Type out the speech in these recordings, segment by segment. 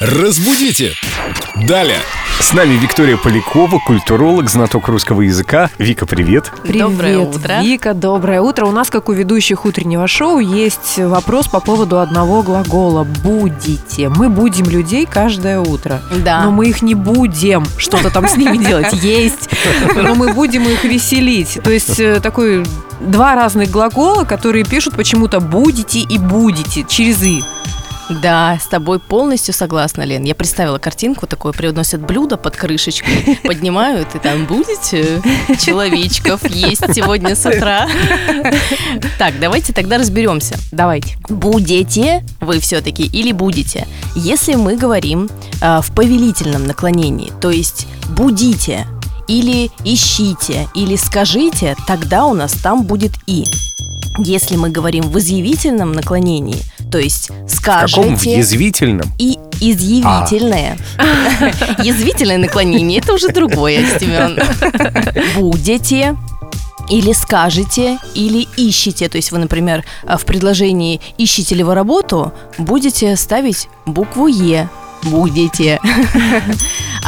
Разбудите! Далее! С нами Виктория Полякова, культуролог, знаток русского языка. Вика, привет. Привет, Доброе утро. Вика, доброе утро. У нас, как у ведущих утреннего шоу, есть вопрос по поводу одного глагола «будете». Мы будем людей каждое утро. Да. Но мы их не будем что-то там с ними делать. Есть. Но мы будем их веселить. То есть э, такой два разных глагола, которые пишут почему-то «будете» и «будете» через «и». Да, с тобой полностью согласна, Лен. Я представила картинку, такое приносят блюдо под крышечкой, поднимают, и там будете человечков есть сегодня с утра. Так, давайте тогда разберемся. Давайте. Будете вы все-таки или будете? Если мы говорим э, в повелительном наклонении, то есть будите или ищите или скажите, тогда у нас там будет и. Если мы говорим в изъявительном наклонении, то есть В каком? В скажете язвительном? и изъявительное. Язвительное наклонение это уже другое, Семен. Будете или скажете, или ищете. То есть вы, например, в предложении «ищете ли вы работу» будете ставить букву «е». Будете.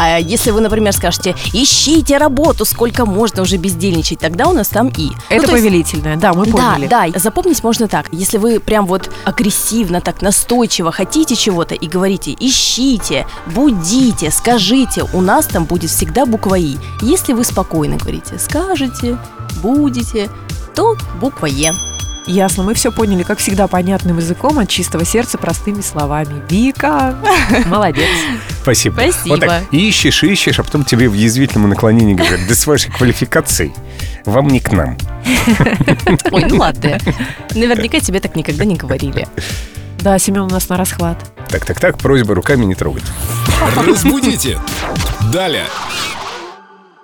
А если вы, например, скажете «ищите работу, сколько можно уже бездельничать», тогда у нас там «и». Это Ну, то есть- повелительное, да, мы поняли. да, да. Запомнить можно так. Если вы прям вот агрессивно, так настойчиво хотите чего-то и говорите «ищите», «будите», «скажите», у нас там будет всегда буква «и». Если вы спокойно говорите «скажете», «будете», то буква «е». Ясно, мы все поняли, как всегда, понятным языком, от чистого сердца, простыми словами. Вика, молодец. Спасибо. Спасибо. Вот так ищешь, ищешь, а потом тебе в язвительном наклонении говорят, да с вашей квалификацией вам не к нам. Ой, ну ладно. Наверняка тебе так никогда не говорили. Да, Семен у нас на расхват. Так-так-так, просьба руками не трогать. Разбудите! Далее!